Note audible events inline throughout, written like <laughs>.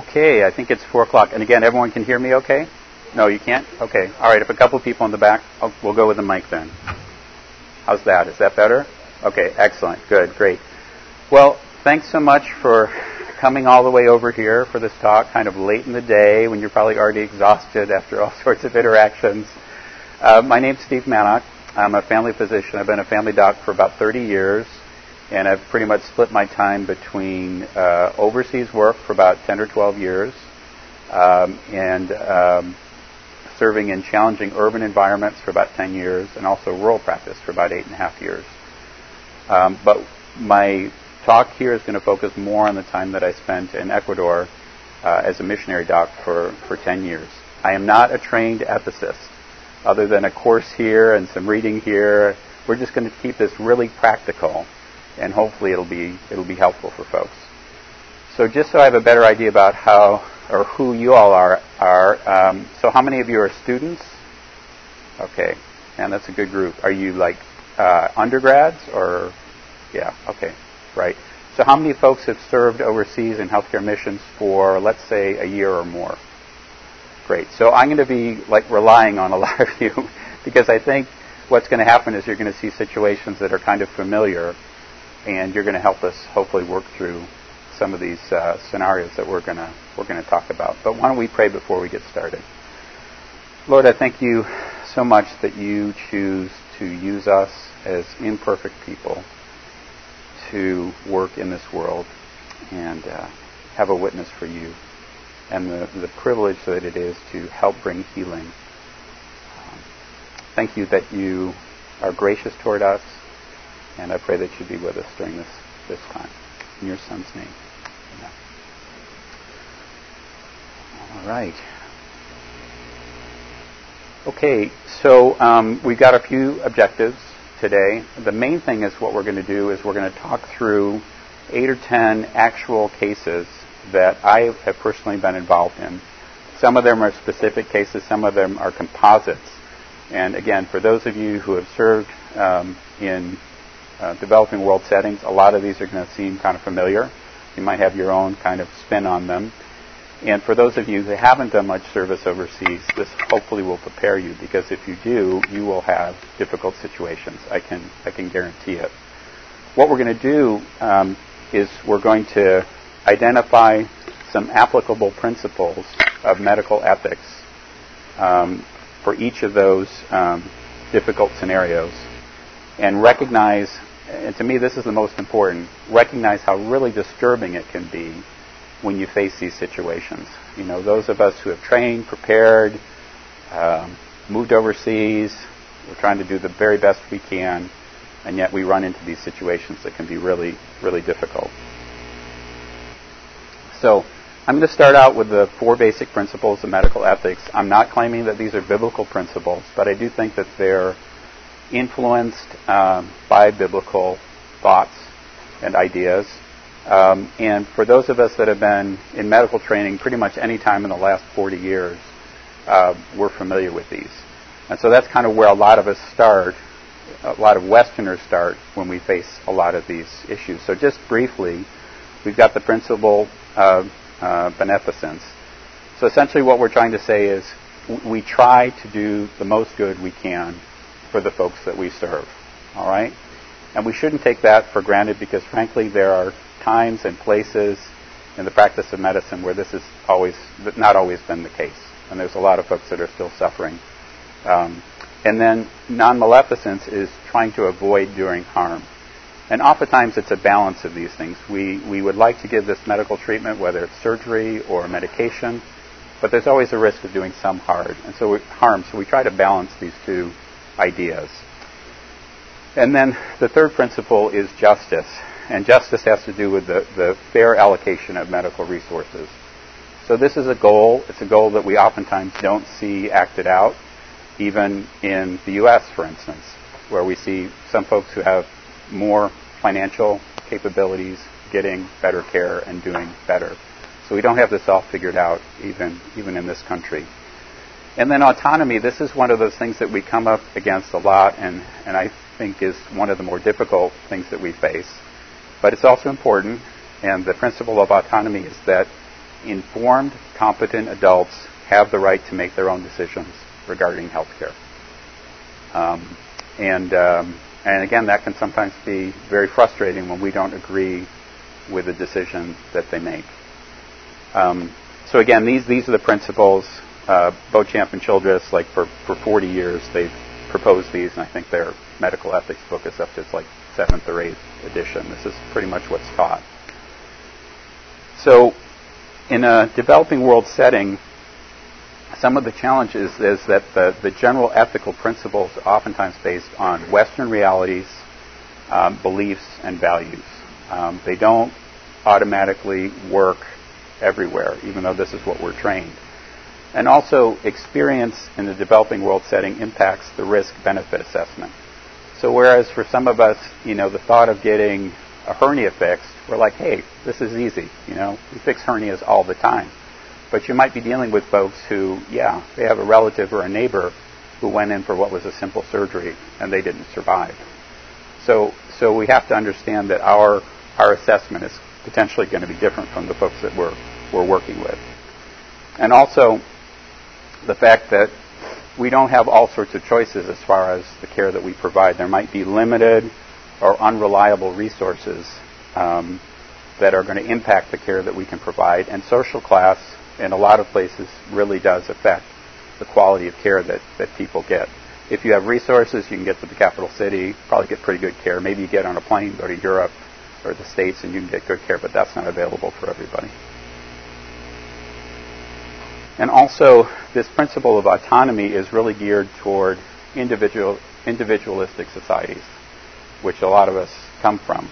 Okay, I think it's 4 o'clock. And again, everyone can hear me okay? No, you can't? Okay. All right, if a couple people in the back, I'll, we'll go with the mic then. How's that? Is that better? Okay, excellent. Good, great. Well, thanks so much for coming all the way over here for this talk, kind of late in the day when you're probably already exhausted after all <laughs> sorts of interactions. Uh, my name's Steve Mannock. I'm a family physician. I've been a family doc for about 30 years and I've pretty much split my time between uh, overseas work for about 10 or 12 years um, and um, serving in challenging urban environments for about 10 years and also rural practice for about eight and a half years. Um, but my talk here is going to focus more on the time that I spent in Ecuador uh, as a missionary doc for, for 10 years. I am not a trained ethicist. Other than a course here and some reading here, we're just going to keep this really practical and hopefully it'll be it'll be helpful for folks. So just so I have a better idea about how or who you all are are um, so how many of you are students? Okay, and that's a good group. Are you like uh, undergrads or yeah? Okay, right. So how many folks have served overseas in healthcare missions for let's say a year or more? Great. So I'm going to be like relying on a <laughs> lot of you because I think what's going to happen is you're going to see situations that are kind of familiar and you're going to help us hopefully work through some of these uh, scenarios that we're going to we're going to talk about. But why don't we pray before we get started? Lord, I thank you so much that you choose to use us as imperfect people to work in this world and uh, have a witness for you, and the, the privilege that it is to help bring healing. Um, thank you that you are gracious toward us and I pray that you be with us during this, this time. In your son's name. Amen. All right. Okay, so um, we've got a few objectives today. The main thing is what we're going to do is we're going to talk through eight or ten actual cases that I have personally been involved in. Some of them are specific cases, some of them are composites. And again, for those of you who have served um, in uh, developing world settings, a lot of these are going to seem kind of familiar. You might have your own kind of spin on them. And for those of you who haven't done much service overseas, this hopefully will prepare you because if you do, you will have difficult situations. I can I can guarantee it. What we're going to do um, is we're going to identify some applicable principles of medical ethics um, for each of those um, difficult scenarios and recognize and to me this is the most important, recognize how really disturbing it can be when you face these situations. You know, those of us who have trained, prepared, um, moved overseas, we're trying to do the very best we can, and yet we run into these situations that can be really, really difficult. So, I'm going to start out with the four basic principles of medical ethics. I'm not claiming that these are biblical principles, but I do think that they're influenced um, by biblical thoughts and ideas. Um, and for those of us that have been in medical training pretty much any time in the last 40 years, uh, we're familiar with these. And so that's kind of where a lot of us start, a lot of Westerners start when we face a lot of these issues. So just briefly, we've got the principle of uh, beneficence. So essentially what we're trying to say is we try to do the most good we can for the folks that we serve. All right? And we shouldn't take that for granted because, frankly, there are times and places in the practice of medicine where this has always not always been the case, and there's a lot of folks that are still suffering. Um, and then non-maleficence is trying to avoid doing harm. And oftentimes it's a balance of these things. We, we would like to give this medical treatment, whether it's surgery or medication, but there's always a risk of doing some harm. And so we, harm. So we try to balance these two ideas. And then the third principle is justice. And justice has to do with the, the fair allocation of medical resources. So this is a goal. It's a goal that we oftentimes don't see acted out, even in the U.S., for instance, where we see some folks who have more financial capabilities getting better care and doing better. So we don't have this all figured out, even even in this country. And then autonomy, this is one of those things that we come up against a lot and, and I think is one of the more difficult things that we face. But it's also important, and the principle of autonomy is that informed, competent adults have the right to make their own decisions regarding health care. Um, and, um, and again, that can sometimes be very frustrating when we don't agree with the decision that they make. Um, so again, these, these are the principles. Uh, Beauchamp and Childress, like for, for 40 years, they've proposed these, and I think their medical ethics book is up to its like seventh or eighth edition. This is pretty much what's taught. So, in a developing world setting, some of the challenges is that the, the general ethical principles are oftentimes based on Western realities, um, beliefs, and values. Um, they don't automatically work everywhere, even though this is what we're trained. And also, experience in the developing world setting impacts the risk benefit assessment. So, whereas for some of us, you know, the thought of getting a hernia fixed, we're like, hey, this is easy. You know, we fix hernias all the time. But you might be dealing with folks who, yeah, they have a relative or a neighbor who went in for what was a simple surgery and they didn't survive. So, so we have to understand that our, our assessment is potentially going to be different from the folks that we're, we're working with. And also, the fact that we don't have all sorts of choices as far as the care that we provide. There might be limited or unreliable resources um, that are going to impact the care that we can provide. And social class, in a lot of places, really does affect the quality of care that, that people get. If you have resources, you can get to the capital city, probably get pretty good care. Maybe you get on a plane, go to Europe or the States, and you can get good care, but that's not available for everybody. And also, this principle of autonomy is really geared toward individual, individualistic societies, which a lot of us come from.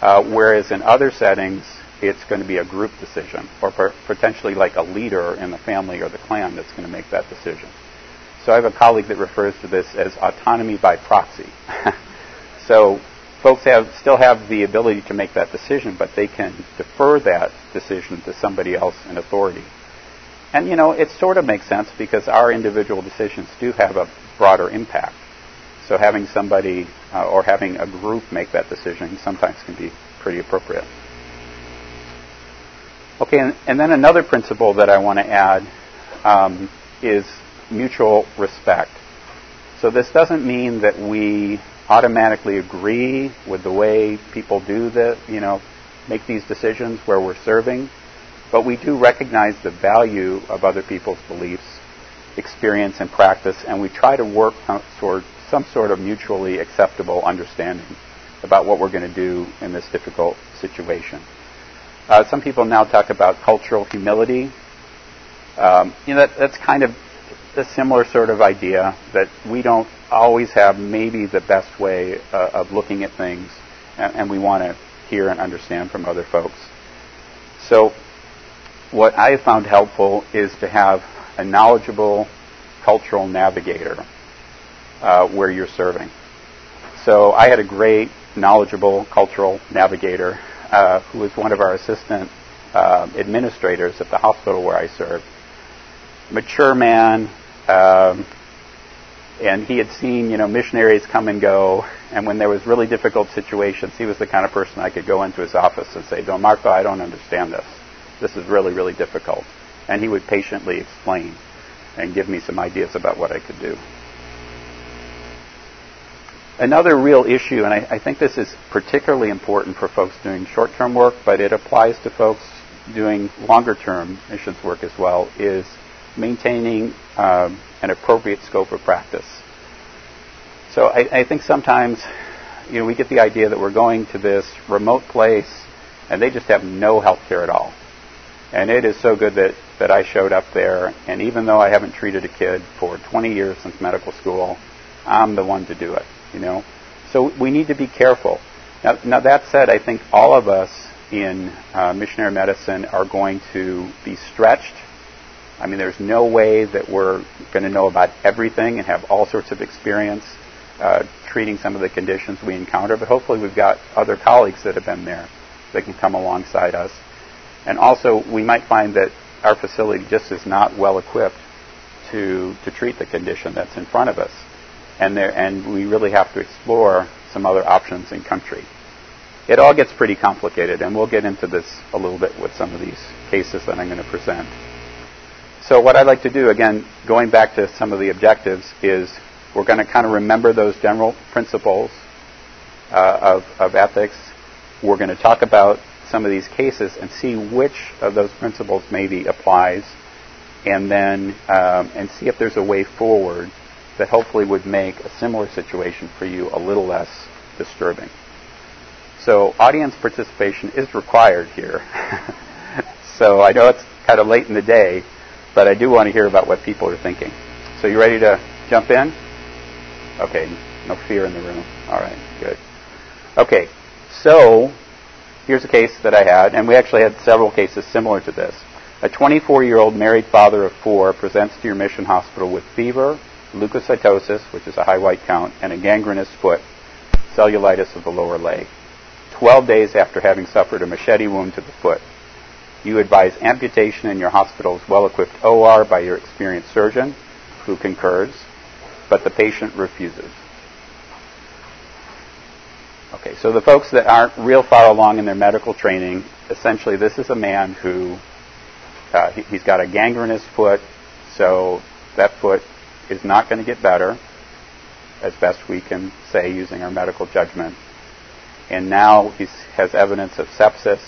Uh, whereas in other settings, it's going to be a group decision, or potentially like a leader in the family or the clan that's going to make that decision. So I have a colleague that refers to this as autonomy by proxy. <laughs> so folks have still have the ability to make that decision, but they can defer that decision to somebody else in authority. And you know, it sort of makes sense because our individual decisions do have a broader impact. So having somebody uh, or having a group make that decision sometimes can be pretty appropriate. Okay, and, and then another principle that I want to add um, is mutual respect. So this doesn't mean that we automatically agree with the way people do the, you know, make these decisions where we're serving, but we do recognize the value of other people's beliefs, experience, and practice, and we try to work toward some sort of mutually acceptable understanding about what we're going to do in this difficult situation. Uh, some people now talk about cultural humility. Um, you know, that, that's kind of a similar sort of idea that we don't always have maybe the best way uh, of looking at things, and, and we want to hear and understand from other folks. So, what I found helpful is to have a knowledgeable cultural navigator uh, where you're serving. So I had a great, knowledgeable cultural navigator uh, who was one of our assistant uh, administrators at the hospital where I served. Mature man, um, and he had seen, you know, missionaries come and go. And when there was really difficult situations, he was the kind of person I could go into his office and say, "Don Marco, I don't understand this. This is really, really difficult." And he would patiently explain and give me some ideas about what I could do. Another real issue, and I, I think this is particularly important for folks doing short-term work, but it applies to folks doing longer-term missions work as well, is maintaining um, an appropriate scope of practice. So I, I, think sometimes, you know, we get the idea that we're going to this remote place and they just have no health care at all. And it is so good that, that I showed up there, and even though I haven't treated a kid for 20 years since medical school, I'm the one to do it, you know. So we need to be careful. Now, now that said, I think all of us in uh, missionary medicine are going to be stretched I mean, there's no way that we're going to know about everything and have all sorts of experience uh, treating some of the conditions we encounter, but hopefully we've got other colleagues that have been there that can come alongside us. And also, we might find that our facility just is not well equipped to, to treat the condition that's in front of us. And, there, and we really have to explore some other options in country. it all gets pretty complicated, and we'll get into this a little bit with some of these cases that I'm going to present. So, what I'd like to do, again, going back to some of the objectives, is we're going to kind of remember those general principles uh, of, of ethics. We're going to talk about some of these cases and see which of those principles maybe applies, and then um, and see if there's a way forward that hopefully would make a similar situation for you a little less disturbing. So audience participation is required here. <laughs> so I know it's kind of late in the day, but I do want to hear about what people are thinking. So you ready to jump in? Okay, no fear in the room. All right, good. Okay, so here's a case that I had, and we actually had several cases similar to this. A 24 year old married father of four presents to your mission hospital with fever, leukocytosis, which is a high white count, and a gangrenous foot, cellulitis of the lower leg. 12 days after having suffered a machete wound to the foot. You advise amputation in your hospital's well equipped OR by your experienced surgeon, who concurs, but the patient refuses. Okay, so the folks that aren't real far along in their medical training, essentially, this is a man who uh, he, has got a gangrenous foot, so that foot is not going to get better, as best we can say using our medical judgment. And now he has evidence of sepsis,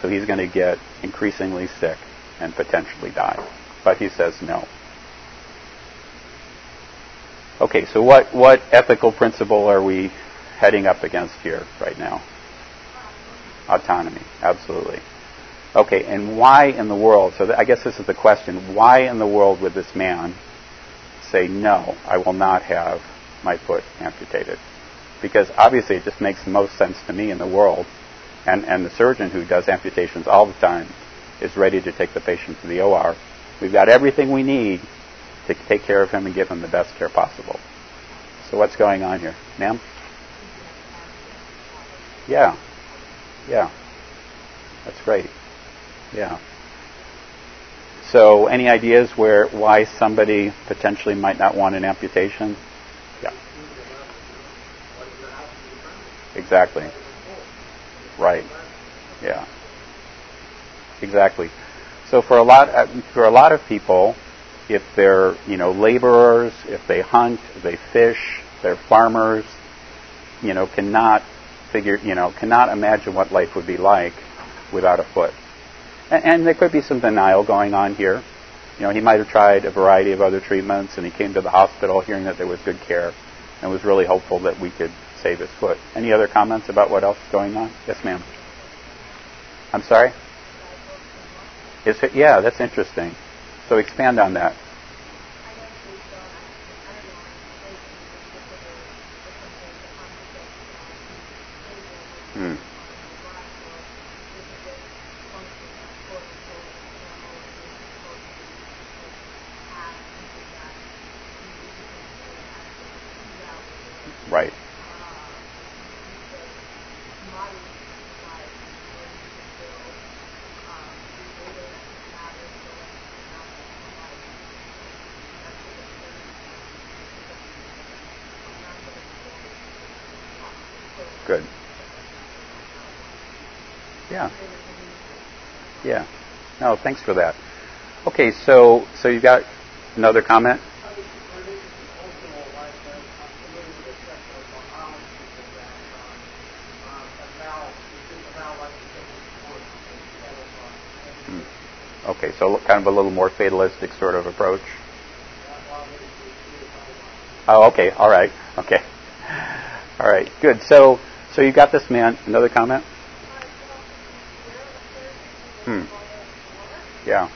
so he's going to get increasingly sick and potentially die. But he says no. Okay, so what, what ethical principle are we heading up against here right now? Autonomy, absolutely. Okay, and why in the world? So I guess this is the question. Why in the world would this man say, no, I will not have my foot amputated? Because obviously it just makes the most sense to me in the world. And, and the surgeon who does amputations all the time is ready to take the patient to the OR. We've got everything we need to take care of him and give him the best care possible. So what's going on here? Ma'am? Yeah. Yeah. That's great. Yeah. So, any ideas where why somebody potentially might not want an amputation? Yeah. Exactly. Right. Yeah. Exactly. So for a lot uh, for a lot of people, if they're you know laborers, if they hunt, if they fish, they're farmers, you know, cannot figure you know cannot imagine what life would be like without a foot. And, and there could be some denial going on here. You know, he might have tried a variety of other treatments, and he came to the hospital hearing that there was good care, and was really hopeful that we could save his foot. Any other comments about what else is going on? Yes, ma'am. I'm sorry. Is it? Yeah, that's interesting. So expand on that. Hmm. Right. Good. Yeah. Yeah. No, thanks for that. Okay, so so you got another comment? Hmm. Okay, so kind of a little more fatalistic sort of approach. Oh, okay, all right, okay, <laughs> all right, good. So, so you got this man. Another comment? Hmm. Yeah.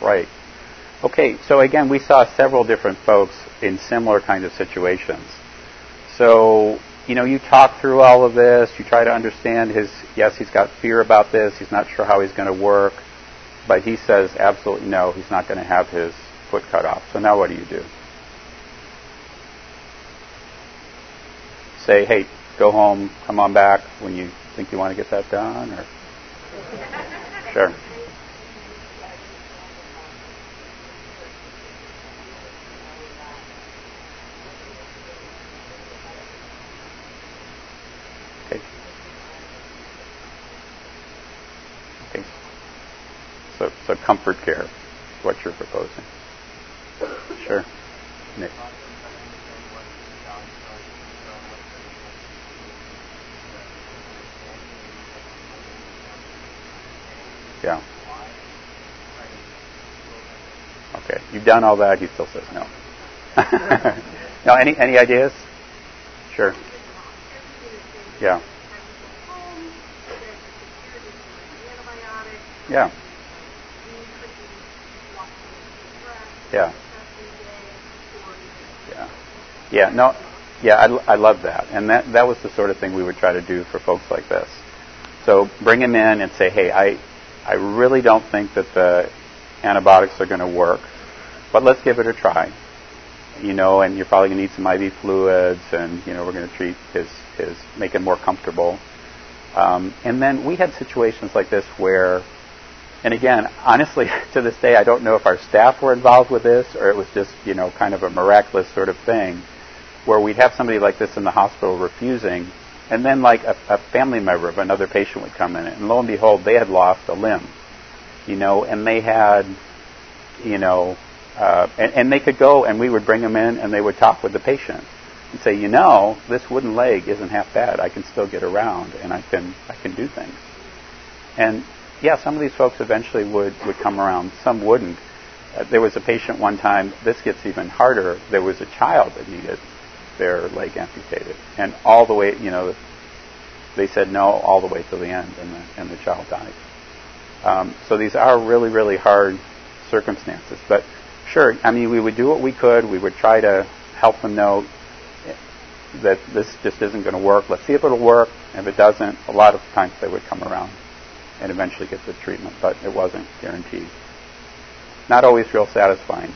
Right. So again, we saw several different folks in similar kind of situations. So, you know, you talk through all of this, you try to understand his, yes, he's got fear about this, he's not sure how he's going to work, but he says absolutely no, he's not going to have his foot cut off. So now what do you do? Say, hey, go home, come on back when you think you want to get that done, or? <laughs> Sure. Okay. Okay. So, so comfort care what you're proposing. Sure. Nick. Yeah. Okay. You've done all that. He still says no. now, any any ideas? Sure. Yeah. Yeah. Yeah. Yeah. Yeah. No. Yeah. I, I love that, and that that was the sort of thing we would try to do for folks like this. So bring them in and say, hey, I I really don't think that the antibiotics are going to work, but let's give it a try. You know, and you're probably going to need some IV fluids, and you know, we're going to treat his his make him more comfortable. Um, and then we had situations like this where, and again, honestly, <laughs> to this day, I don't know if our staff were involved with this or it was just you know kind of a miraculous sort of thing, where we'd have somebody like this in the hospital refusing, and then like a, a family member of another patient would come in, and lo and behold, they had lost a limb, you know, and they had, you know, uh, and, and they could go and we would bring them in and they would talk with the patient and say, you know, this wooden leg isn't half bad. I can still get around and I can I can do things. And yeah, some of these folks eventually would would come around. Some wouldn't. Uh, there was a patient one time. This gets even harder. There was a child that needed their leg amputated, and all the way, you know, they said no all the way to the end, and the and the child died. Um, so these are really really hard circumstances, but sure, I mean, we would do what we could. We would try to help them know that this just isn't going to work. Let's see if it'll work. If it doesn't, a lot of times they would come around and eventually get the treatment, but it wasn't guaranteed. Not always real satisfying.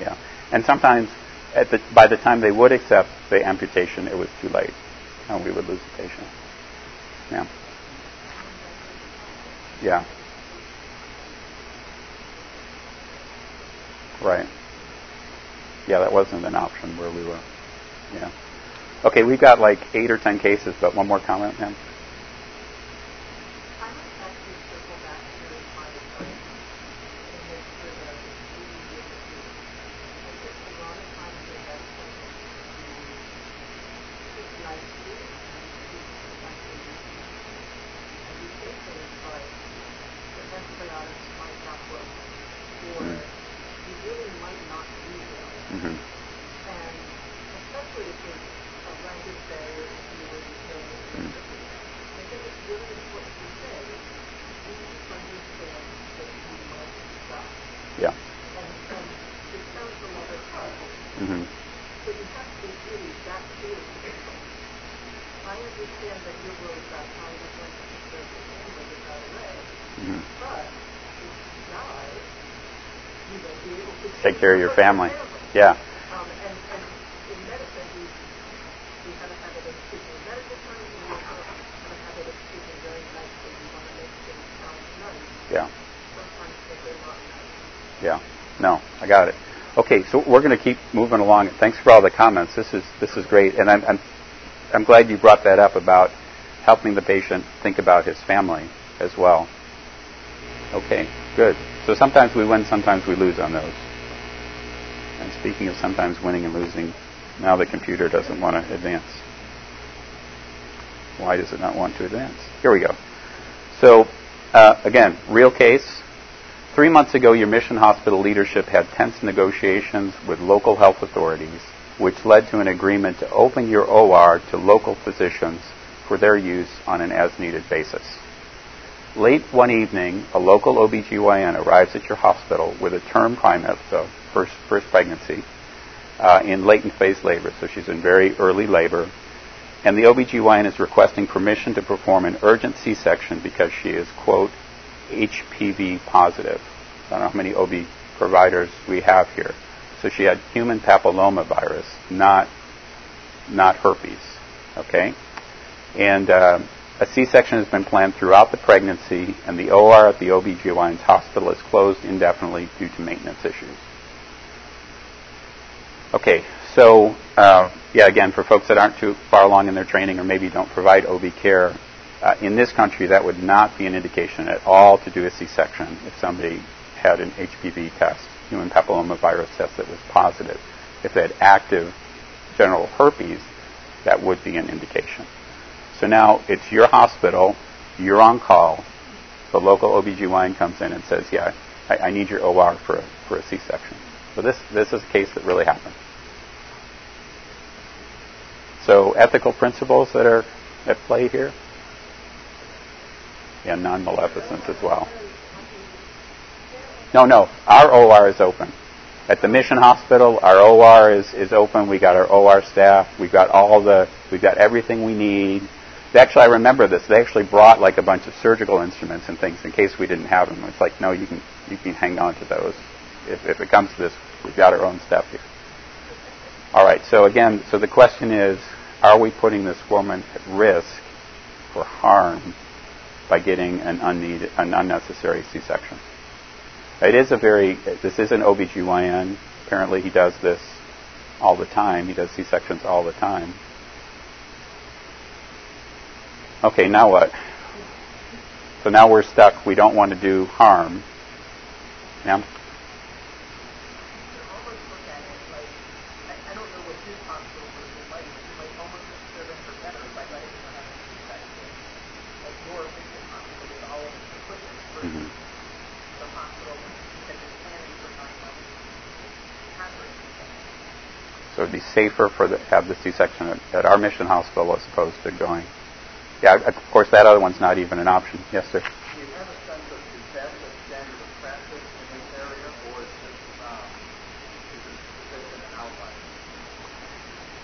Yeah. And sometimes the, by the time they would accept the amputation, it was too late, and we would lose the patient. Yeah. Yeah. Right. Yeah, that wasn't an option where we were. Yeah. Okay, we've got like eight or ten cases, but one more comment, ma'am. take care of your family. Yeah. Yeah. Yeah. No, I got it. Okay, so we're going to keep moving along. Thanks for all the comments. This is this is great, and I'm I'm, I'm glad you brought that up about helping the patient think about his family as well. Okay, good. So sometimes we win, sometimes we lose on those. And speaking of sometimes winning and losing, now the computer doesn't want to advance. Why does it not want to advance? Here we go. So, uh, again, real case. Three months ago, your mission hospital leadership had tense negotiations with local health authorities, which led to an agreement to open your OR to local physicians for their use on an as needed basis. Late one evening, a local OBGYN arrives at your hospital with a term primitive, so first, first pregnancy, uh, in latent phase labor. So she's in very early labor. And the OBGYN is requesting permission to perform an urgent C-section because she is, quote, HPV positive. I don't know how many OB providers we have here. So she had human papillomavirus, not, not herpes. Okay? And, uh, a C-section has been planned throughout the pregnancy, and the OR at the OB/GYN's hospital is closed indefinitely due to maintenance issues. Okay, so, uh, yeah, again, for folks that aren't too far along in their training or maybe don't provide OB care, uh, in this country that would not be an indication at all to do a C-section if somebody had an HPV test, human papillomavirus test that was positive. If they had active genital herpes, that would be an indication. So now it's your hospital, you're on call, the local OBGYN comes in and says, yeah, I, I need your OR for a, for a C-section. So this, this is a case that really happened. So ethical principles that are at play here. And non-maleficence as well. No, no, our OR is open. At the mission hospital, our OR is, is open. We got our OR staff. We've got all the, we've got everything we need. Actually, I remember this. They actually brought like a bunch of surgical instruments and things in case we didn't have them. It's like, no, you can, you can hang on to those. If, if it comes to this, we've got our own stuff here. All right. So again, so the question is, are we putting this woman at risk for harm by getting an, unneeded, an unnecessary C-section? It is a very, this is an OBGYN. Apparently he does this all the time. He does C-sections all the time. Okay, now what? So now we're stuck. We don't want to do harm. Yeah? So it'd be safer for the, have the C-section at, at, our mission hospital as opposed to going. Yeah, of course that other one's not even an option. Yes, sir. Do you have a sense of is that the standard of practice in this area, or is this is this an outlier?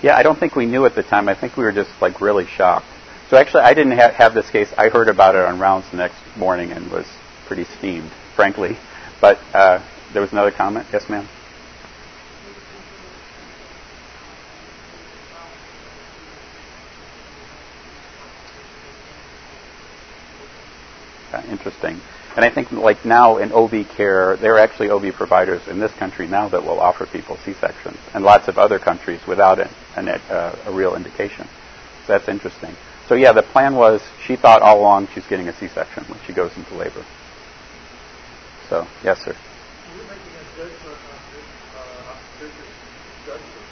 Yeah, I don't think we knew at the time. I think we were just like really shocked. So actually, I didn't ha- have this case. I heard about it on rounds the next morning and was pretty steamed, frankly. But uh, there was another comment. Yes, ma'am. Uh, interesting. And I think like now in OB care, there are actually OB providers in this country now that will offer people C-sections, and lots of other countries without an, an, uh, a real indication. So that's interesting. So yeah, the plan was she thought all along she's getting a C-section when she goes into labor. So yes, sir. You're making a judgment on this, uh, business judgment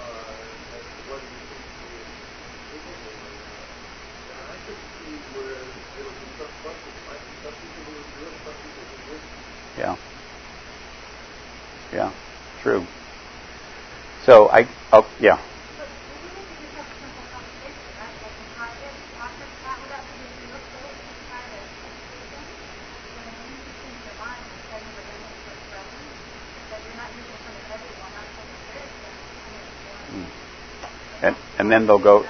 uh, as to whether you think she is capable or not. And I could see where there would be some questions. Might be some people who would do it, some people who wouldn't. Yeah. True. So I. Oh yeah. And, and then they'll go.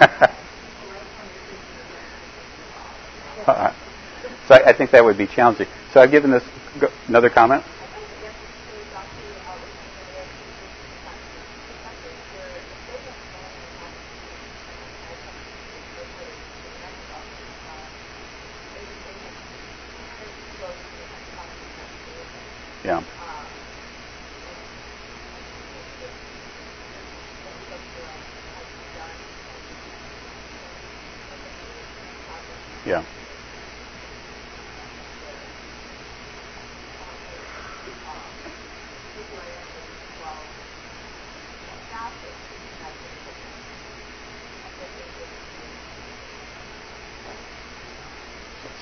<laughs> Uh, so I, think that would be challenging. So I've given this another comment. Yeah. Yeah.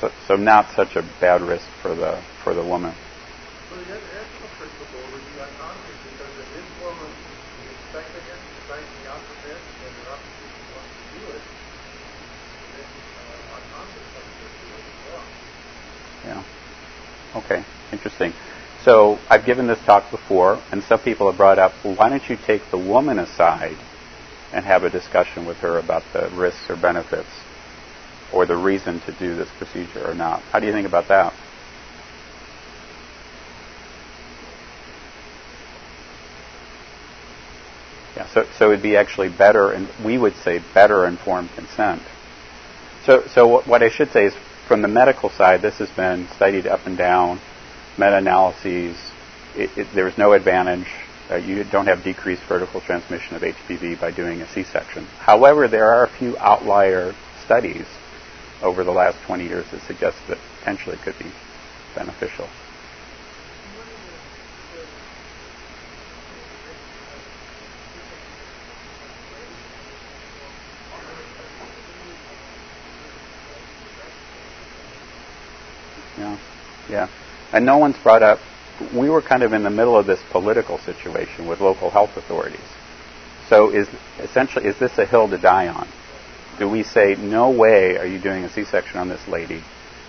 So, so not such a bad risk for the for the woman. So the ethical principle would be unconscious because if this woman is expecting it, signing out for this, and the opposition wants to do it, then uh, unconscious comes into it as well. Yeah. Okay. Interesting. So I've given this talk before, and some people have brought up, well, why don't you take the woman aside and have a discussion with her about the risks or benefits, or the reason to do this procedure or not? How do you think about that? Yeah, so, so it'd be actually better, and we would say better informed consent. So, so what, I should say is, from the medical side, this has been studied up and down, meta-analyses. It, it, there was no advantage uh, you don't have decreased vertical transmission of HPV by doing a C-section. However, there are a few outlier studies over the last 20 years that suggest that potentially could be beneficial. Yeah, yeah. And no one's brought up, we were kind of in the middle of this political situation with local health authorities. So is essentially, is this a hill to die on? Do we say, no way are you doing a C-section on this lady?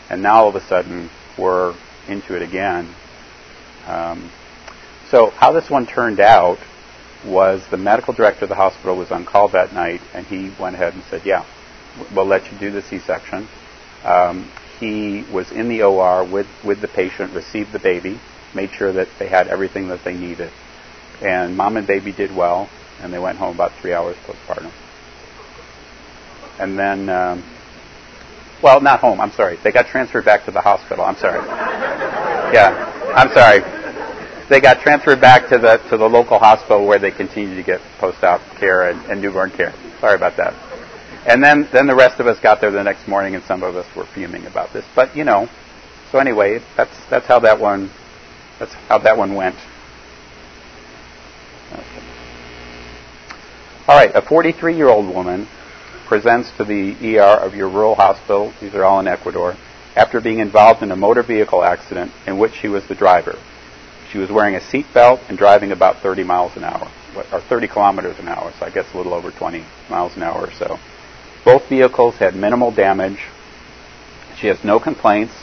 And now all of a sudden we're into it again. Um, so how this one turned out was the medical director of the hospital was on call that night, and he went ahead and said, "Yeah, we'll let you do the C-section." Um, he was in the OR with, with the patient, received the baby, made sure that they had everything that they needed. And mom and baby did well, and they went home about three hours postpartum. And then, um, well, not home, I'm sorry. They got transferred back to the hospital. I'm sorry. Yeah, I'm sorry. They got transferred back to the to the local hospital where they continue to get post-op care and, and newborn care. Sorry about that. And then, then the rest of us got there the next morning, and some of us were fuming about this. But you know, so anyway, that's that's how that one that's how that one went. Okay. All right, a 43-year-old woman presents to the ER of your rural hospital. These are all in Ecuador. After being involved in a motor vehicle accident in which she was the driver. She was wearing a seatbelt and driving about 30 miles an hour, or 30 kilometers an hour, so I guess a little over 20 miles an hour or so. Both vehicles had minimal damage. She has no complaints,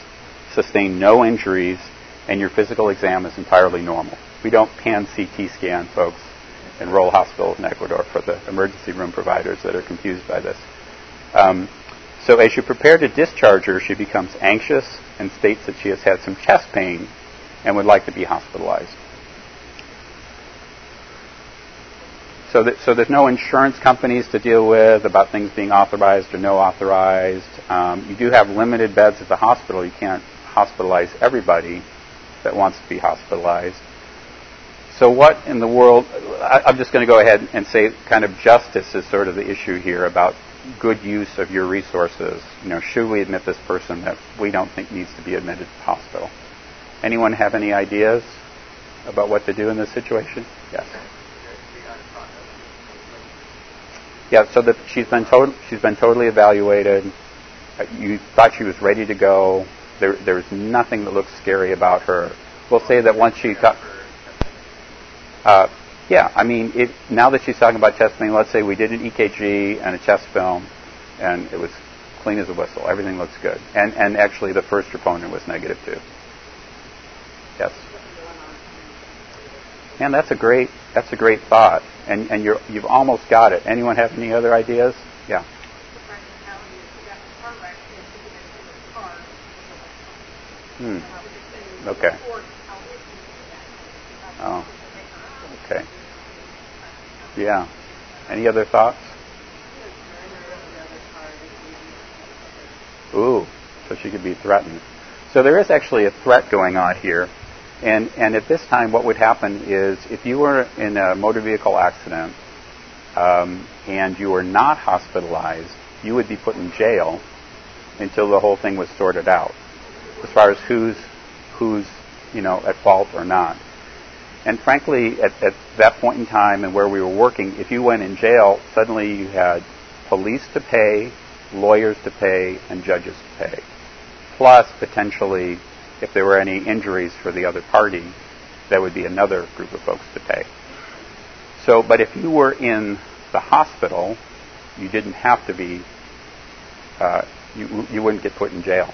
sustained no injuries, and your physical exam is entirely normal. We don't pan CT scan, folks, rural hospitals in Ecuador for the emergency room providers that are confused by this. Um, so as you prepare to discharge her, she becomes anxious and states that she has had some chest pain and would like to be hospitalized. So, that, so there's no insurance companies to deal with about things being authorized or no authorized. Um, you do have limited beds at the hospital. You can't hospitalize everybody that wants to be hospitalized. So what in the world? I, I'm just going to go ahead and say, kind of justice is sort of the issue here about good use of your resources. You know, should we admit this person that we don't think needs to be admitted to the hospital? Anyone have any ideas about what to do in this situation? Yes. Yeah, so that she's been to- she's been totally evaluated. Uh, You thought she was ready to go. There, there's nothing that looks scary about her. We'll say that once she got, uh, yeah, I mean, it, now that she's talking about chest pain, let's say we did an EKG and a chest film, and it was clean as a whistle. Everything looks good, and and actually the first troponin was negative too. Yes. Man, that's a great that's a great thought, and and you're you've almost got it. Anyone have any other ideas? Yeah. Hmm. Okay. Oh. Okay. Yeah. Any other thoughts? Ooh, so she could be threatened. So there is actually a threat going on here. And, and at this time, what would happen is if you were in a motor vehicle accident um, and you were not hospitalized, you would be put in jail until the whole thing was sorted out, as far as who's who's you know at fault or not. And frankly, at, at that point in time and where we were working, if you went in jail, suddenly you had police to pay, lawyers to pay, and judges to pay, plus potentially if there were any injuries for the other party, that would be another group of folks to pay. So, but if you were in the hospital, you didn't have to be, uh, you, you wouldn't get put in jail.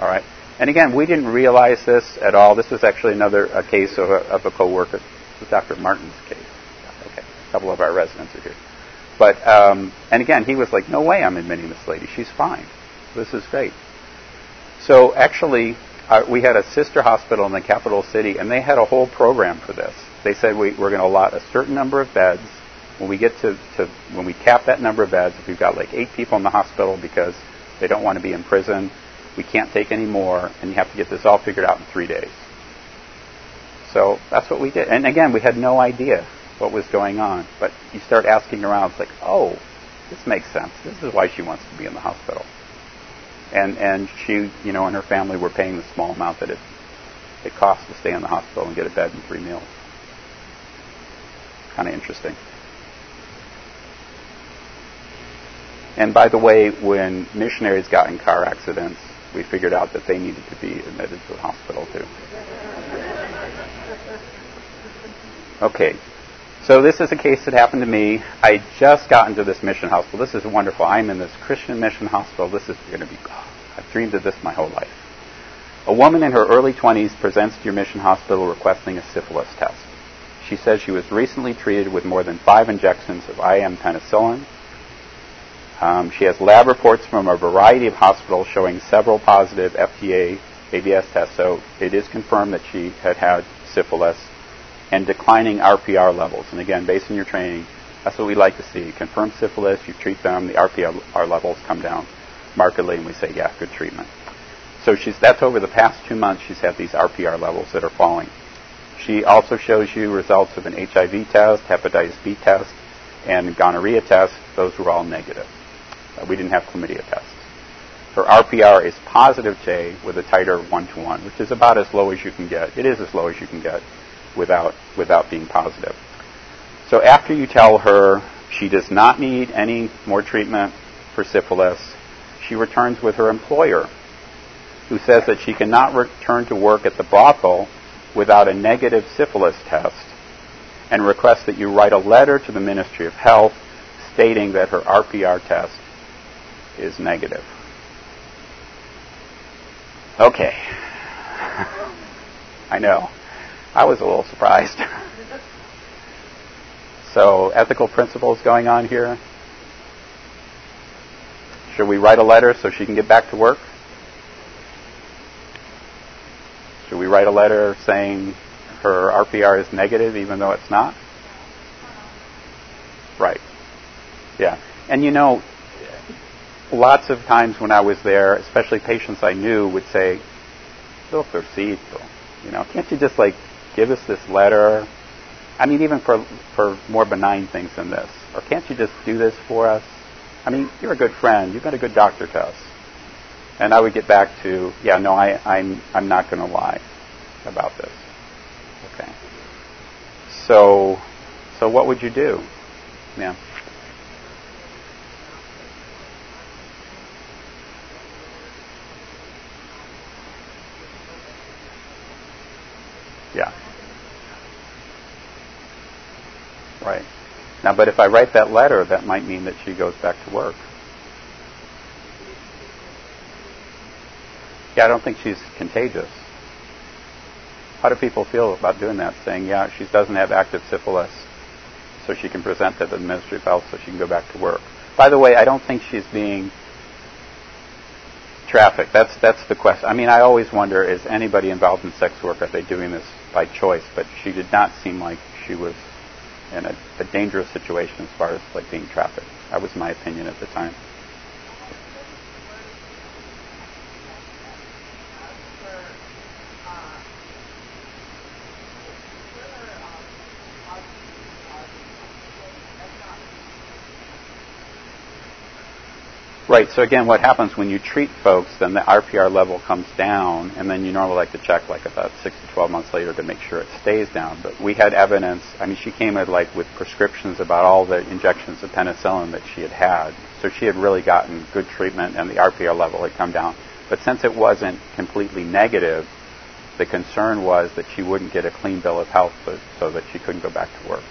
All right? And again, we didn't realize this at all. This was actually another a case of a, of a coworker. This was Dr. Martin's case. Okay, a couple of our residents are here. But, um, and again, he was like, no way I'm admitting this lady. She's fine. This is great. So actually, uh, we had a sister hospital in the capital city, and they had a whole program for this. They said we, we're going to allot a certain number of beds. When we get to, to when we cap that number of beds, if we've got like eight people in the hospital because they don't want to be in prison, we can't take any more, and you have to get this all figured out in three days. So that's what we did. And again, we had no idea what was going on. But you start asking around, it's like, oh, this makes sense. This is why she wants to be in the hospital. And and she, you know, and her family were paying the small amount that it it costs to stay in the hospital and get a bed and three meals. Kind of interesting. And by the way, when missionaries got in car accidents, we figured out that they needed to be admitted to the hospital too. Okay, so this is a case that happened to me. I just got into this mission hospital. This is wonderful. I'm in this Christian mission hospital. This is going to be, oh, I've dreamed of this my whole life. A woman in her early 20s presents to your mission hospital requesting a syphilis test. She says she was recently treated with more than five injections of IM penicillin. Um, she has lab reports from a variety of hospitals showing several positive FDA ABS tests, so it is confirmed that she had had syphilis and declining RPR levels. And again, based on your training, that's what we like to see. Confirmed syphilis, you treat them, the RPR levels come down markedly, and we say, yeah, good treatment. So she's, that's over the past two months she's had these RPR levels that are falling. She also shows you results of an HIV test, hepatitis B test, and gonorrhea test. Those were all negative. Uh, we didn't have chlamydia tests. Her RPR is positive J with a titer 1 to 1, which is about as low as you can get. It is as low as you can get without, without being positive. So after you tell her she does not need any more treatment for syphilis, she returns with her employer, who says that she cannot return to work at the brothel without a negative syphilis test and requests that you write a letter to the Ministry of Health stating that her RPR test is negative. Okay. <laughs> I know. I was a little surprised. <laughs> so, ethical principles going on here. Should we write a letter so she can get back to work? Should we write a letter saying her RPR is negative even though it's not? Right. Yeah. And you know, lots of times when I was there, especially patients I knew would say, "Look, proceed, you know, can't you just like give us this letter? I mean, even for for more benign things than this, or can't you just do this for us? I mean, you're a good friend. You've been a good doctor to us." And I would get back to, "Yeah, no, I, I'm I'm not going to lie about this." Okay. So, so what would you do? Yeah. Yeah. Right. Now, but if I write that letter, that might mean that she goes back to work. Yeah, I don't think she's contagious. How do people feel about doing that? Saying, yeah, she doesn't have active syphilis, so she can present to the Ministry of Health so she can go back to work. By the way, I don't think she's being trafficked. That's that's the question. I mean, I always wonder: is anybody involved in sex work? Are they doing this by choice? But she did not seem like she was in a, a dangerous situation as far as like being trafficked. That was my opinion at the time. Right. So again, what happens when you treat folks, then the RPR level comes down, and then you normally like to check like about six to twelve months later to make sure it stays down. But we had evidence. I mean, she came in like with prescriptions about all the injections of penicillin that she had had, so she had really gotten good treatment, and the RPR level had come down. But since it wasn't completely negative, the concern was that she wouldn't get a clean bill of health, so, that she couldn't go back to work.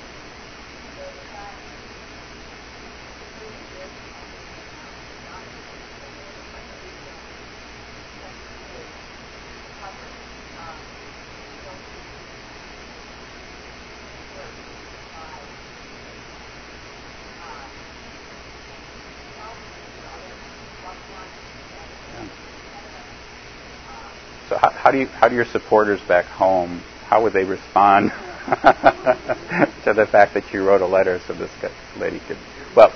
So how, how, do you how do your supporters back home how would they respond <laughs> to the fact that you wrote a letter so this lady could well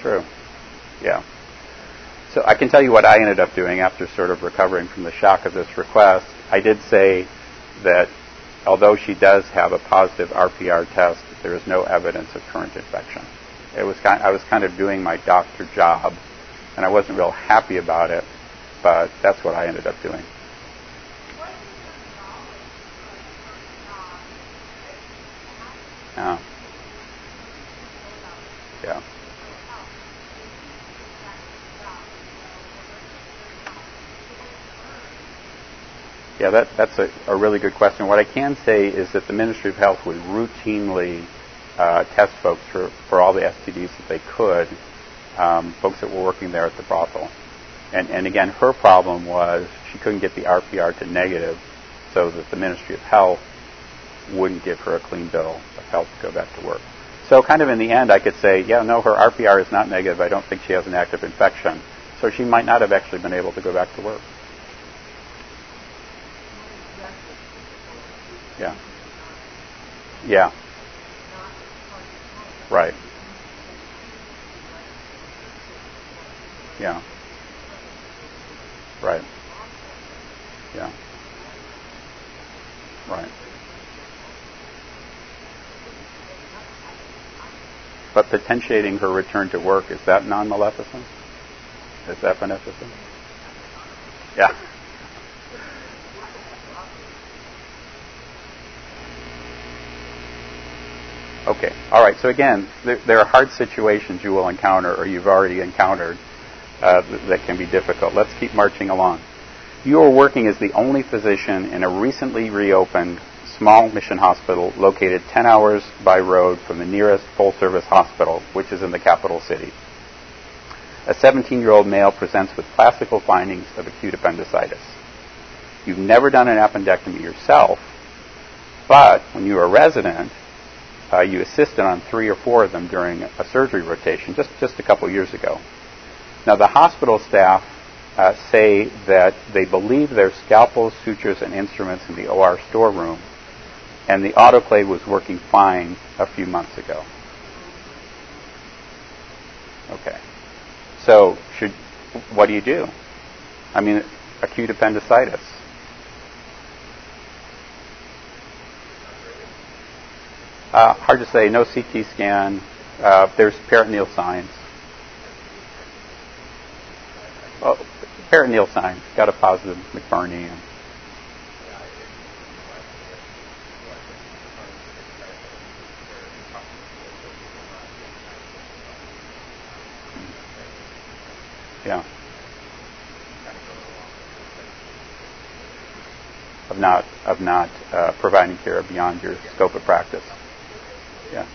true yeah so I can tell you what I ended up doing after sort of recovering from the shock of this request. I did say that although she does have a positive RPR test, there is no evidence of current infection. It was kind, I was kind of doing my doctor job, and I wasn't real happy about it, but that's what I ended up doing. Yeah. Yeah. Yeah, that, that's a, a, really good question. What I can say is that the Ministry of Health would routinely uh, test folks for, for all the STDs that they could, um, folks that were working there at the brothel. And, and again, her problem was she couldn't get the RPR to negative so that the Ministry of Health wouldn't give her a clean bill of health to go back to work. So kind of in the end, I could say, yeah, no, her RPR is not negative. I don't think she has an active infection. So she might not have actually been able to go back to work. Yeah. Yeah. Right. Yeah. Right. Yeah. Right. But potentiating her return to work, is that non maleficent? Is that beneficent? Yeah. Okay. All right. So again, there, there, are hard situations you will encounter or you've already encountered uh, that can be difficult. Let's keep marching along. You are working as the only physician in a recently reopened small mission hospital located 10 hours by road from the nearest full service hospital, which is in the capital city. A 17 year old male presents with classical findings of acute appendicitis. You've never done an appendectomy yourself, but when you were a resident, uh, you assisted on three or four of them during a surgery rotation just, just a couple years ago. Now, the hospital staff uh, say that they believe their scalpels, sutures, and instruments in the OR storeroom, and the autoclave was working fine a few months ago. Okay. So, should what do you do? I mean, acute appendicitis. Uh, hard to say. No CT scan. Uh, there's peritoneal signs. Oh, peritoneal signs. Got a positive McBurney. Yeah. Of not of not uh, providing care beyond your scope of practice. Yeah.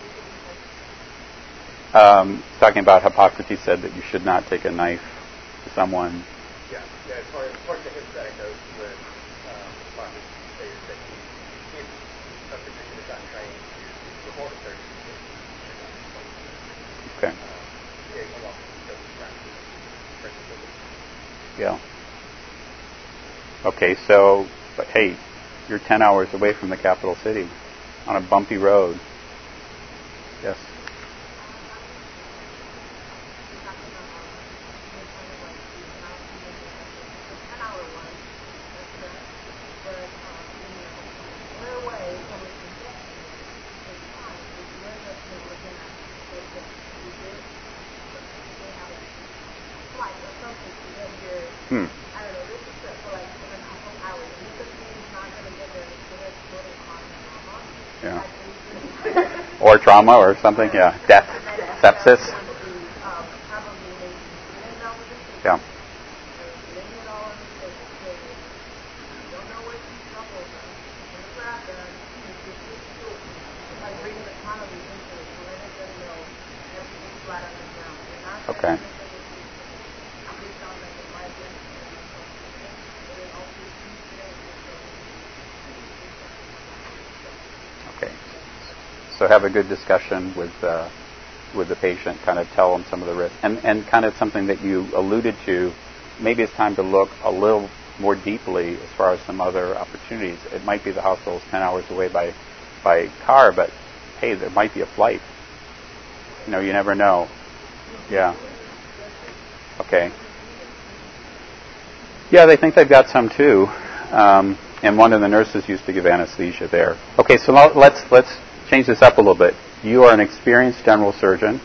Um, talking about Hippocrates said that you should not take a knife to someone. Yeah, yeah. As far as, as, far as the hip goes, with um, Hippocrates stated that if a physician is not trained to perform a surgery, okay. yeah. Okay, so, but hey, you're 10 hours away from the capital city on a bumpy road. Yes. Hmm. Yeah or trauma or something. Yeah, death, sepsis. Yeah. Okay. So have a good discussion with uh, with the patient, kind of tell them some of the risks, and and kind of something that you alluded to. Maybe it's time to look a little more deeply as far as some other opportunities. It might be the hospital is 10 hours away by by car, but hey, there might be a flight. You know, you never know. Yeah. Okay. Yeah, they think they've got some too. Um, and one of the nurses used to give anesthesia there. Okay, so let's let's change this up a little bit. You are an experienced general surgeon.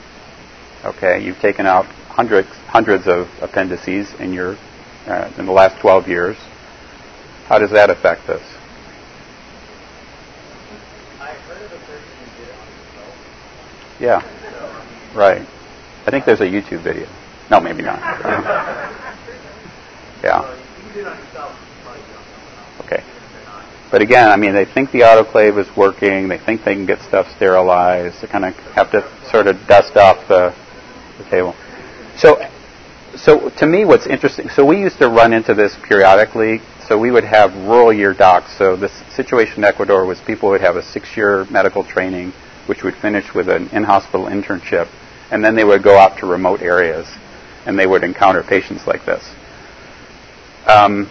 Okay, you've taken out hundreds hundreds of appendices in your uh, in the last 12 years. How does that affect this? Yeah, right. I think there's a YouTube video. No, maybe not. <laughs> yeah. So you did it on yourself, you probably did it on someone else. Okay. They're not. But again, I mean, they think the autoclave is working. They think they can get stuff sterilized. They kind of have to sort of dust off the, the table. So, so to me, what's interesting. So we used to run into this periodically. So we would have rural year docs. So the situation in Ecuador was people would have a six-year medical training, which would finish with an in-hospital internship, and then they would go out to remote areas, and they would encounter patients like this. Um,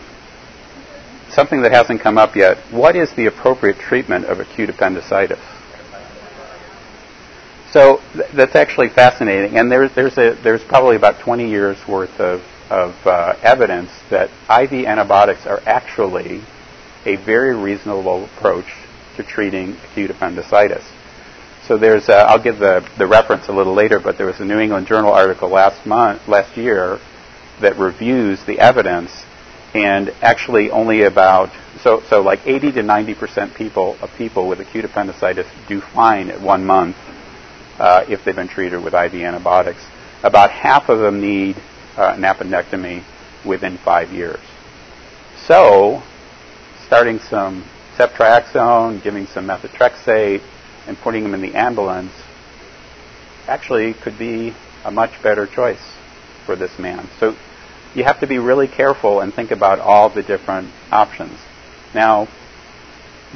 something that hasn't come up yet. What is the appropriate treatment of acute appendicitis? So th- that's actually fascinating, and there's there's a there's probably about 20 years worth of of uh, evidence that IV antibiotics are actually a very reasonable approach to treating acute appendicitis. So there's uh, I'll give the the reference a little later, but there was a New England Journal article last month last year that reviews the evidence and actually only about so so like 80 to 90 percent people of people with acute appendicitis do fine at one month uh, if they've been treated with IV antibiotics. About half of them need uh, an appendectomy within five years. So, starting some ceftriaxone, giving some methotrexate, and putting them in the ambulance actually could be a much better choice for this man. So you have to be really careful and think about all the different options. Now,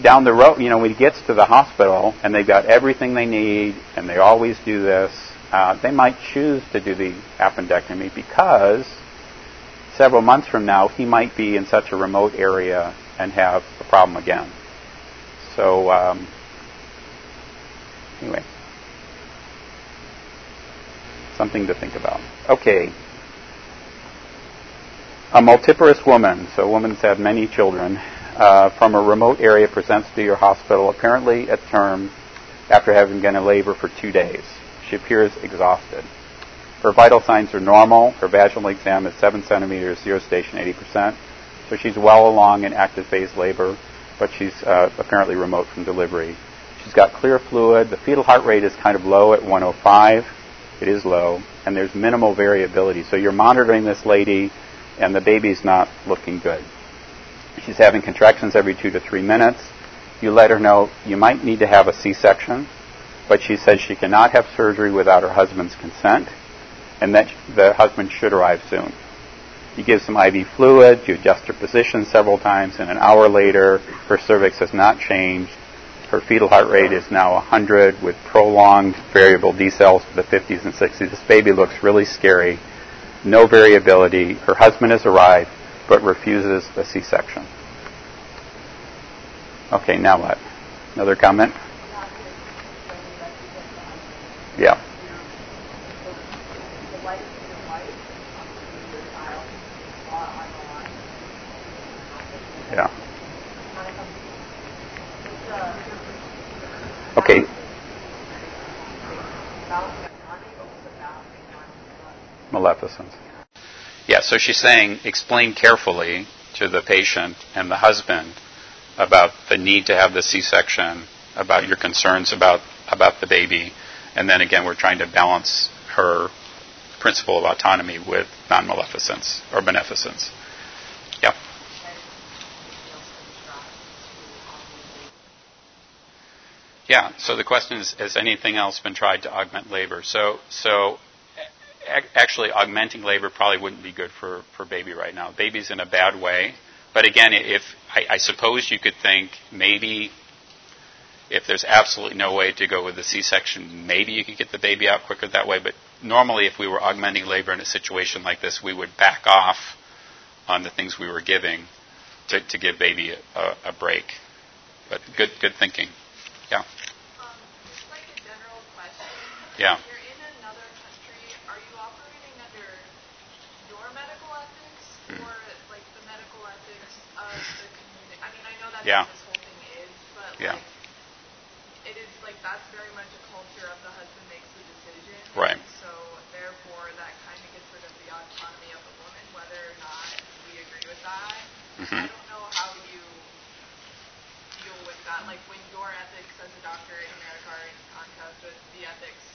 down the road, you know, when he gets to the hospital and they've got everything they need and they always do this, uh, they might choose to do the appendectomy because several months from now he might be in such a remote area and have a problem again. So, um, anyway, something to think about. Okay. A multiparous woman, so a woman woman's had many children, uh, from a remote area presents to your hospital, apparently at term, after having been in labor for two days. She appears exhausted. Her vital signs are normal. Her vaginal exam is 7 centimeters, zero station 80%. So she's well along in active phase labor, but she's uh, apparently remote from delivery. She's got clear fluid. The fetal heart rate is kind of low at 105. It is low, and there's minimal variability. So you're monitoring this lady, and the baby's not looking good. She's having contractions every two to three minutes. You let her know you might need to have a C-section, but she says she cannot have surgery without her husband's consent, and that the husband should arrive soon. You give some IV fluid, you adjust her position several times, and an hour later, her cervix has not changed. Her fetal heart rate is now 100 with prolonged variable decels to the 50s and 60s. This baby looks really scary. No variability. Her husband has arrived but refuses a C-section. Okay, now what? Another comment? Yeah. Yeah. Okay. Maleficence. Yeah, so she's saying explain carefully to the patient and the husband about the need to have the C-section, about your concerns about about the baby, and then again we're trying to balance her principle of autonomy with non-maleficence or beneficence. Yeah. Yeah. So the question is: Has anything else been tried to augment labor? So, so actually augmenting labor probably wouldn't be good for, for baby right now. Baby's in a bad way. But again, if I, I suppose you could think maybe if there's absolutely no way to go with the C-section, maybe you could get the baby out quicker that way. But normally, if we were augmenting labor in a situation like this, we would back off on the things we were giving to, to give baby a, a break. But good, good thinking. Yeah. Um, just like a general question. Yeah. If you're in another country, are you operating under your medical ethics Hmm. or like the Yeah. this whole thing is, but Yeah. like it is like that's very much a culture of the husband makes the decision. Right. So therefore that kind of gets rid of the autonomy of the woman, whether or not we agree with that. Mhm. I don't know how you deal with that. Like when your ethics as a doctor in America are in contrast with the ethics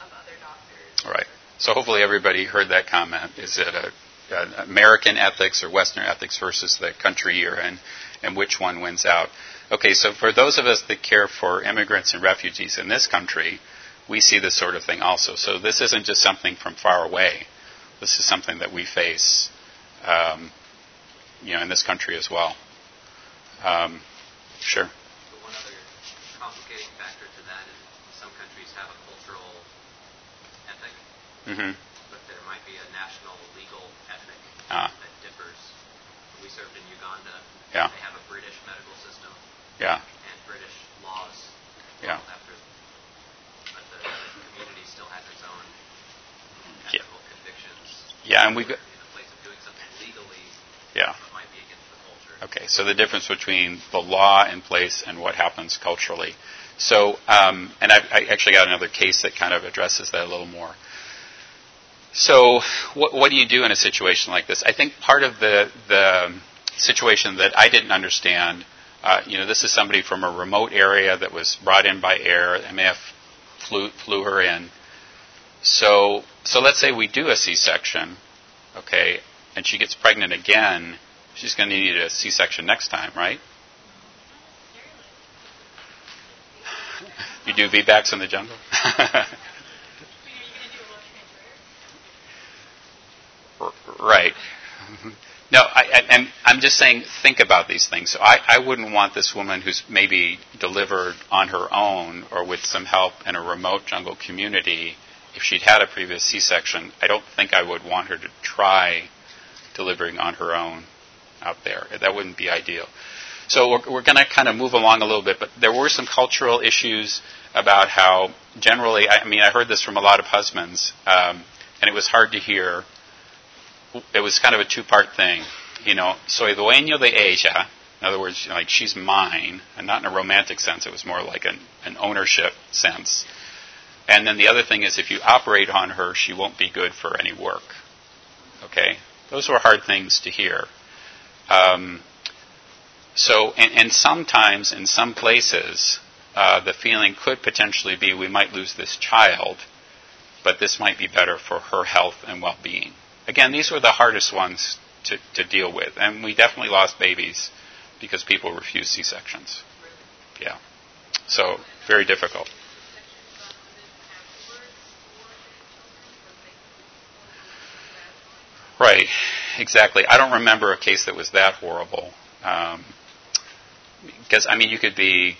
of other doctors. Right. So hopefully everybody heard that comment. Is it a, American ethics or Western ethics versus the country you're in, and which one wins out? Okay, so for those of us that care for immigrants and refugees in this country, we see this sort of thing also. So this isn't just something from far away. This is something that we face, um, you know, in this country as well. Um, sure. So one other complicating factor to that is some countries have a cultural ethic, hmm but there might be a national legal Ah. that differs. We served in Uganda. Yeah. They have a British medical system Yeah. and British laws. Yeah. After, but the, community still has its own Yeah. ethical convictions. Yeah, and we. In the place of doing something legally, Yeah. might be against the culture. Okay, so the difference between the law in place and what happens culturally. So, um, and I've, I actually got another case that kind of addresses that a little more. So, what, what do you do in a situation like this? I think part of the the situation that I didn't understand, uh, you know, this is somebody from a remote area that was brought in by air. MAF flew flew her in. So, so let's say we do a C-section, okay, and she gets pregnant again. She's going to need a C-section next time, right? You do VBACs in the jungle? <laughs> R- right. No, I, and I'm just saying, think about these things. So I, I wouldn't want this woman who's maybe delivered on her own or with some help in a remote jungle community, if she'd had a previous C-section, I don't think I would want her to try delivering on her own out there. That wouldn't be ideal. So we're, we're going to kind of move along a little bit, but there were some cultural issues about how generally, I mean, I heard this from a lot of husbands, um, and it was hard to hear. It was kind of a two-part thing, you know. Soy dueño de ella. In other words, like she's mine, and not in a romantic sense. It was more like an, an ownership sense. And then the other thing is, if you operate on her, she won't be good for any work. Okay, those were hard things to hear. Um, so, and, and sometimes in some places, uh, the feeling could potentially be we might lose this child, but this might be better for her health and well-being. Again, these were the hardest ones to, to deal with, and we definitely lost babies because people refused C-sections. Yeah, so very difficult. Right, exactly. I don't remember a case that was that horrible. Um, because I mean, you could be,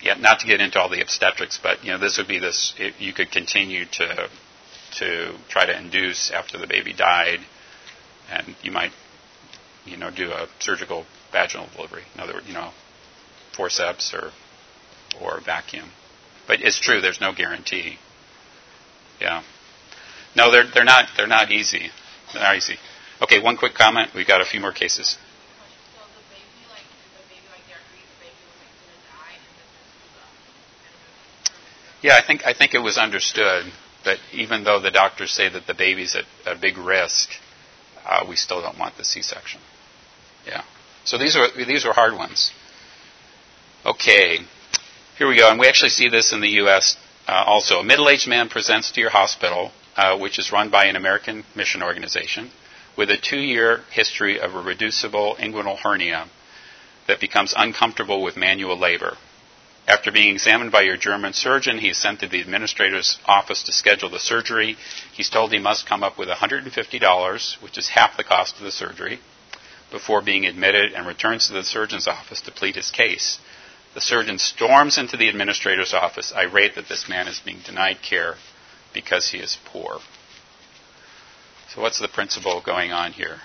yeah, not to get into all the obstetrics, but you know, this would be this. It, you could continue to to try to induce after the baby died, and you might, you know, do a surgical vaginal delivery. In other words, you know, forceps or or vacuum. But it's true. There's no guarantee. Yeah. No, they're they're not they're not easy. They're not easy. Okay, one quick comment. We've got a few more cases. Yeah, I think I think it was understood that even though the doctors say that the baby's at a big risk, uh, we still don't want the C-section. Yeah. So these are these are hard ones. Okay, here we go, and we actually see this in the U.S. Uh, also. A middle-aged man presents to your hospital, uh, which is run by an American mission organization, with a two-year history of a reducible inguinal hernia that becomes uncomfortable with manual labor. After being examined by your German surgeon, he is sent to the administrator's office to schedule the surgery. He's told he must come up with $150, which is half the cost of the surgery, before being admitted and returns to the surgeon's office to plead his case. The surgeon storms into the administrator's office, irate that this man is being denied care because he is poor. So, what's the principle going on here?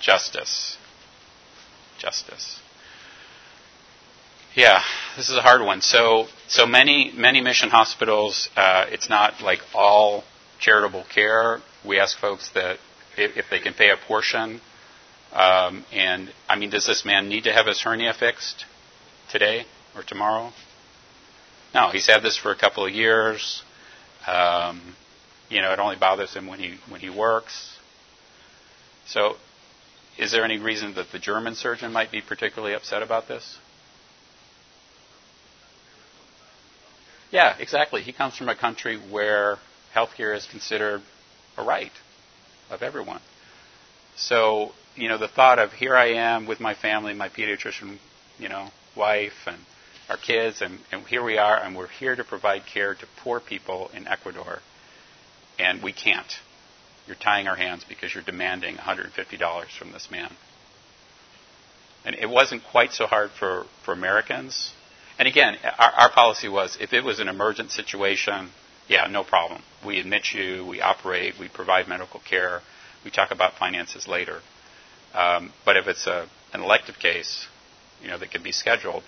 Justice. Justice. Yeah, this is a hard one. So, so many many mission hospitals, uh, it's not like all charitable care. We ask folks that if, if they can pay a portion Um, and I mean, does this man need to have his hernia fixed today or tomorrow? No, he's had this for a couple of years. Um, you know, it only bothers him when he when he works. So, is there any reason that the German surgeon might be particularly upset about this? Yeah, exactly. He comes from a country where healthcare is considered a right of everyone. So, you know, the thought of here I am with my family, my pediatrician, you know, wife and our kids, and, and here we are, and we're here to provide care to poor people in Ecuador, and we can't. You're tying our hands because you're demanding $150 from this man. And it wasn't quite so hard for, for Americans. And again, our, our policy was if it was an emergent situation, yeah, no problem. We admit you, we operate, we provide medical care, we talk about finances later. Um, but if it's a, an elective case, you know, that can be scheduled,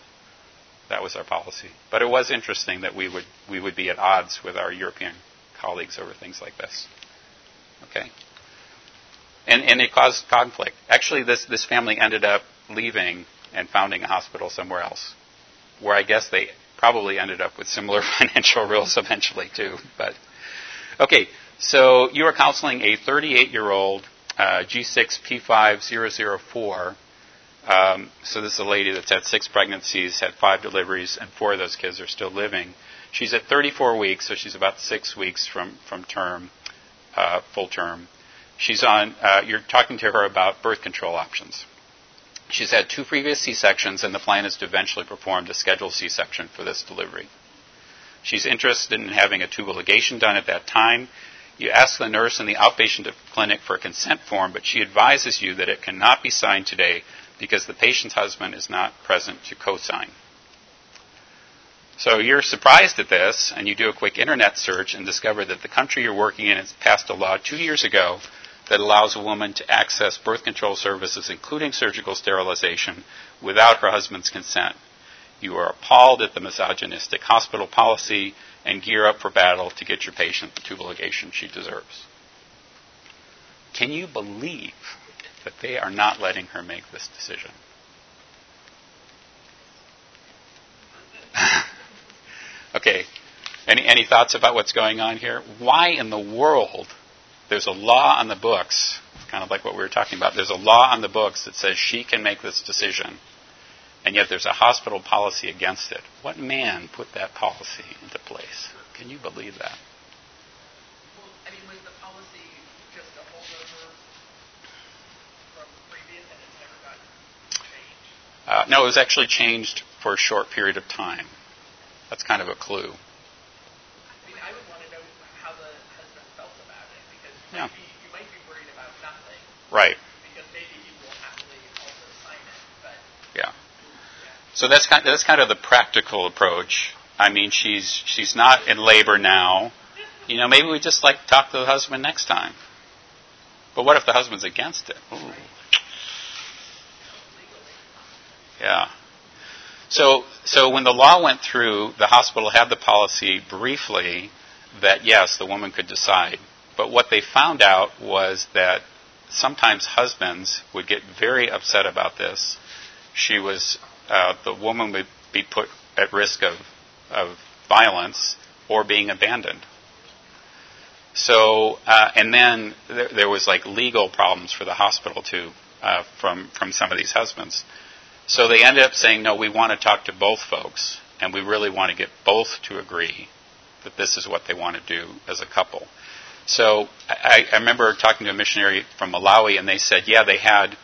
that was our policy. But it was interesting that we would we would be at odds with our European colleagues over things like this. Okay. And and it caused conflict. Actually, this this family ended up leaving and founding a hospital somewhere else, where I guess they probably ended up with similar <laughs> financial rules eventually too. But okay, so you are counseling a 38 year old uh, G6P5004 um, so this is a lady that's had six pregnancies, had five deliveries, and four of those kids are still living. She's at 34 weeks, so she's about six weeks from from term, uh, full term. She's on. Uh, you're talking to her about birth control options. She's had two previous C-sections, and the plan is to eventually perform a scheduled C-section for this delivery. She's interested in having a tubal ligation done at that time. You ask the nurse in the outpatient clinic for a consent form, but she advises you that it cannot be signed today because the patient's husband is not present to co-sign. So you're surprised at this, and you do a quick internet search and discover that the country you're working in has passed a law two years ago that allows a woman to access birth control services, including surgical sterilization, without her husband's consent. You are appalled at the misogynistic hospital policy and gear up for battle to get your patient the tubal ligation she deserves. Can you believe that they are not letting her make this decision. <laughs> okay, any, any thoughts about what's going on here? Why in the world there's a law on the books, kind of like what we were talking about, there's a law on the books that says she can make this decision, and yet there's a hospital policy against it. What man put that policy into place? Can you believe that? Uh, no, it was actually changed for a short period of time. That's kind of a clue. I mean, I would want to know how the husband felt about it because you, yeah. you might be worried about nothing. Right. Because maybe he will happily also sign it, but. Yeah. yeah. So that's kind of, that's kind of the practical approach. I mean, she's she's not in labor now. You know, maybe we just like talk to the husband next time. But what if the husband's against it? Ooh. Yeah. So, so when the law went through, the hospital had the policy briefly that yes, the woman could decide. But what they found out was that sometimes husbands would get very upset about this. She was, uh, the woman would be put at risk of, of violence or being abandoned. So, uh, and then there, there, was like legal problems for the hospital too uh, from from some of these husbands. So they ended up saying, no, we want to talk to both folks, and we really want to get both to agree that this is what they want to do as a couple. So I, I remember talking to a missionary from Malawi, and they said, yeah, they had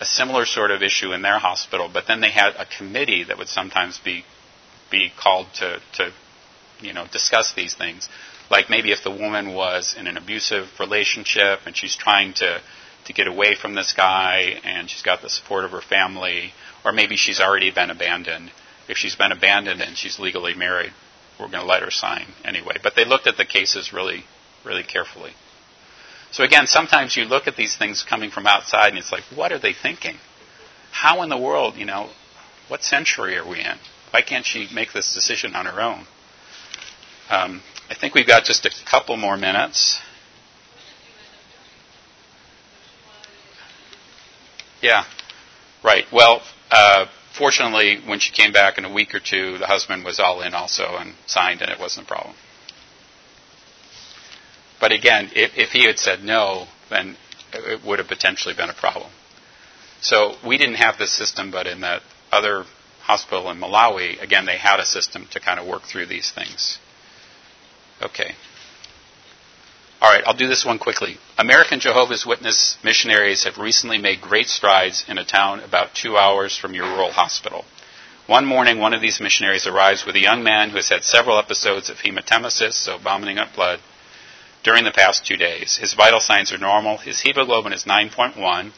a similar sort of issue in their hospital, but then they had a committee that would sometimes be be called to, to you know discuss these things. Like maybe if the woman was in an abusive relationship and she's trying to to get away from this guy and she's got the support of her family, or maybe she's already been abandoned. If she's been abandoned and she's legally married, we're going to let her sign anyway. But they looked at the cases really, really carefully. So again, sometimes you look at these things coming from outside and it's like, what are they thinking? How in the world, you know, what century are we in? Why can't she make this decision on her own? Um, I think we've got just a couple more minutes. Yeah, right. Well, uh, fortunately, when she came back in a week or two, the husband was all in also and signed, and it wasn't a problem. But again, if, if he had said no, then it would have potentially been a problem. So we didn't have this system, but in that other hospital in Malawi, again, they had a system to kind of work through these things. Okay. All right, I'll do this one quickly. American Jehovah's Witness missionaries have recently made great strides in a town about two hours from your rural hospital. One morning, one of these missionaries arrives with a young man who has had several episodes of hematemesis, so vomiting up blood, during the past two days. His vital signs are normal. His hemoglobin is 9.1,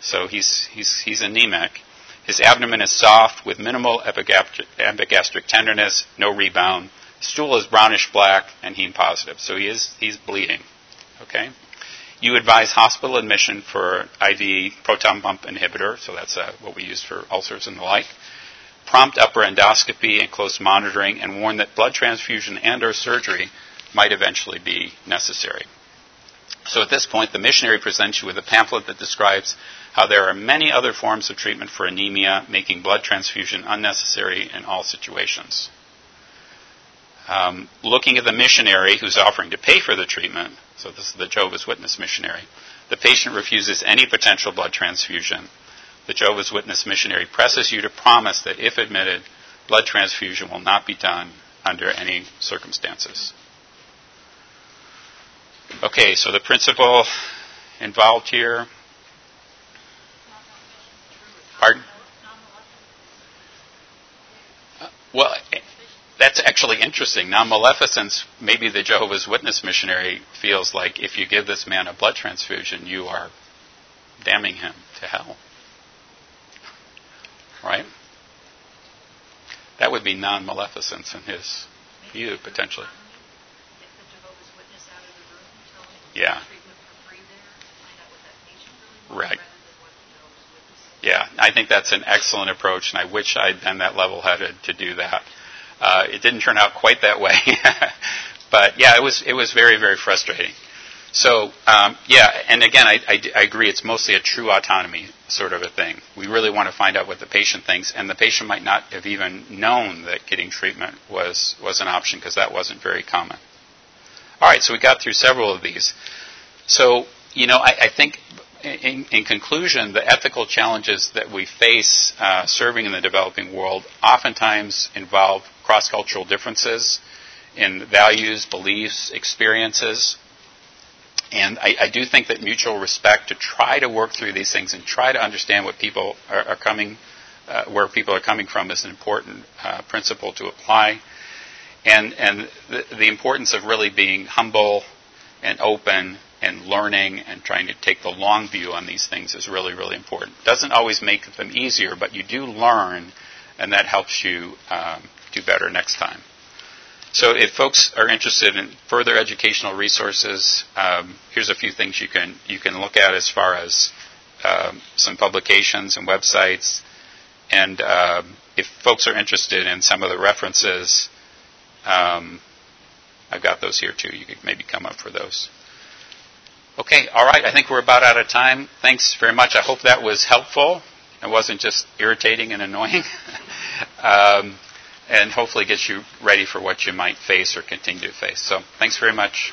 so he's, he's, he's anemic. His abdomen is soft with minimal epigastric tenderness, no rebound. Stool is brownish black and heme positive, so he is he's bleeding. Okay. You advise hospital admission for IV proton pump inhibitor, so that's uh, what we use for ulcers and the like. Prompt upper endoscopy and close monitoring, and warn that blood transfusion and/or surgery might eventually be necessary. So at this point, the missionary presents you with a pamphlet that describes how there are many other forms of treatment for anemia, making blood transfusion unnecessary in all situations. Um, looking at the missionary who's offering to pay for the treatment, so this is the Jehovah's Witness missionary, the patient refuses any potential blood transfusion. The Jehovah's Witness missionary presses you to promise that if admitted, blood transfusion will not be done under any circumstances. Okay, so the principle involved here. Pardon? Uh, well, that's actually interesting. Now, maleficence, maybe the Jehovah's Witness missionary feels like if you give this man a blood transfusion, you are damning him to hell. Right? That would be non maleficence in his view, potentially. Yeah. Right. Yeah, I think that's an excellent approach, and I wish I'd been that level headed to do that. Uh, it didn't turn out quite that way, <laughs> but yeah, it was it was very very frustrating. So um, yeah, and again, I, I, I, agree. It's mostly a true autonomy sort of a thing. We really want to find out what the patient thinks, and the patient might not have even known that getting treatment was was an option because that wasn't very common. All right, so we got through several of these. So you know, I, I think in, in, conclusion, the ethical challenges that we face uh, serving in the developing world oftentimes involve cross cultural differences in values, beliefs, experiences. And I, I, do think that mutual respect to try to work through these things and try to understand what people are, are coming, uh, where people are coming from, is an important uh, principle to apply. And, and the, the importance of really being humble and open and learning and trying to take the long view on these things is really, really important. Doesn't always make them easier, but you do learn, and that helps you um, do better next time. So, if folks are interested in further educational resources, um, here's a few things you can you can look at as far as um, some publications and websites. And um, if folks are interested in some of the references, um, I've got those here too. You could maybe come up for those. Okay, all right. I think we're about out of time. Thanks very much. I hope that was helpful. It wasn't just irritating and annoying. <laughs> um, and hopefully gets you ready for what you might face or continue to face. So thanks very much.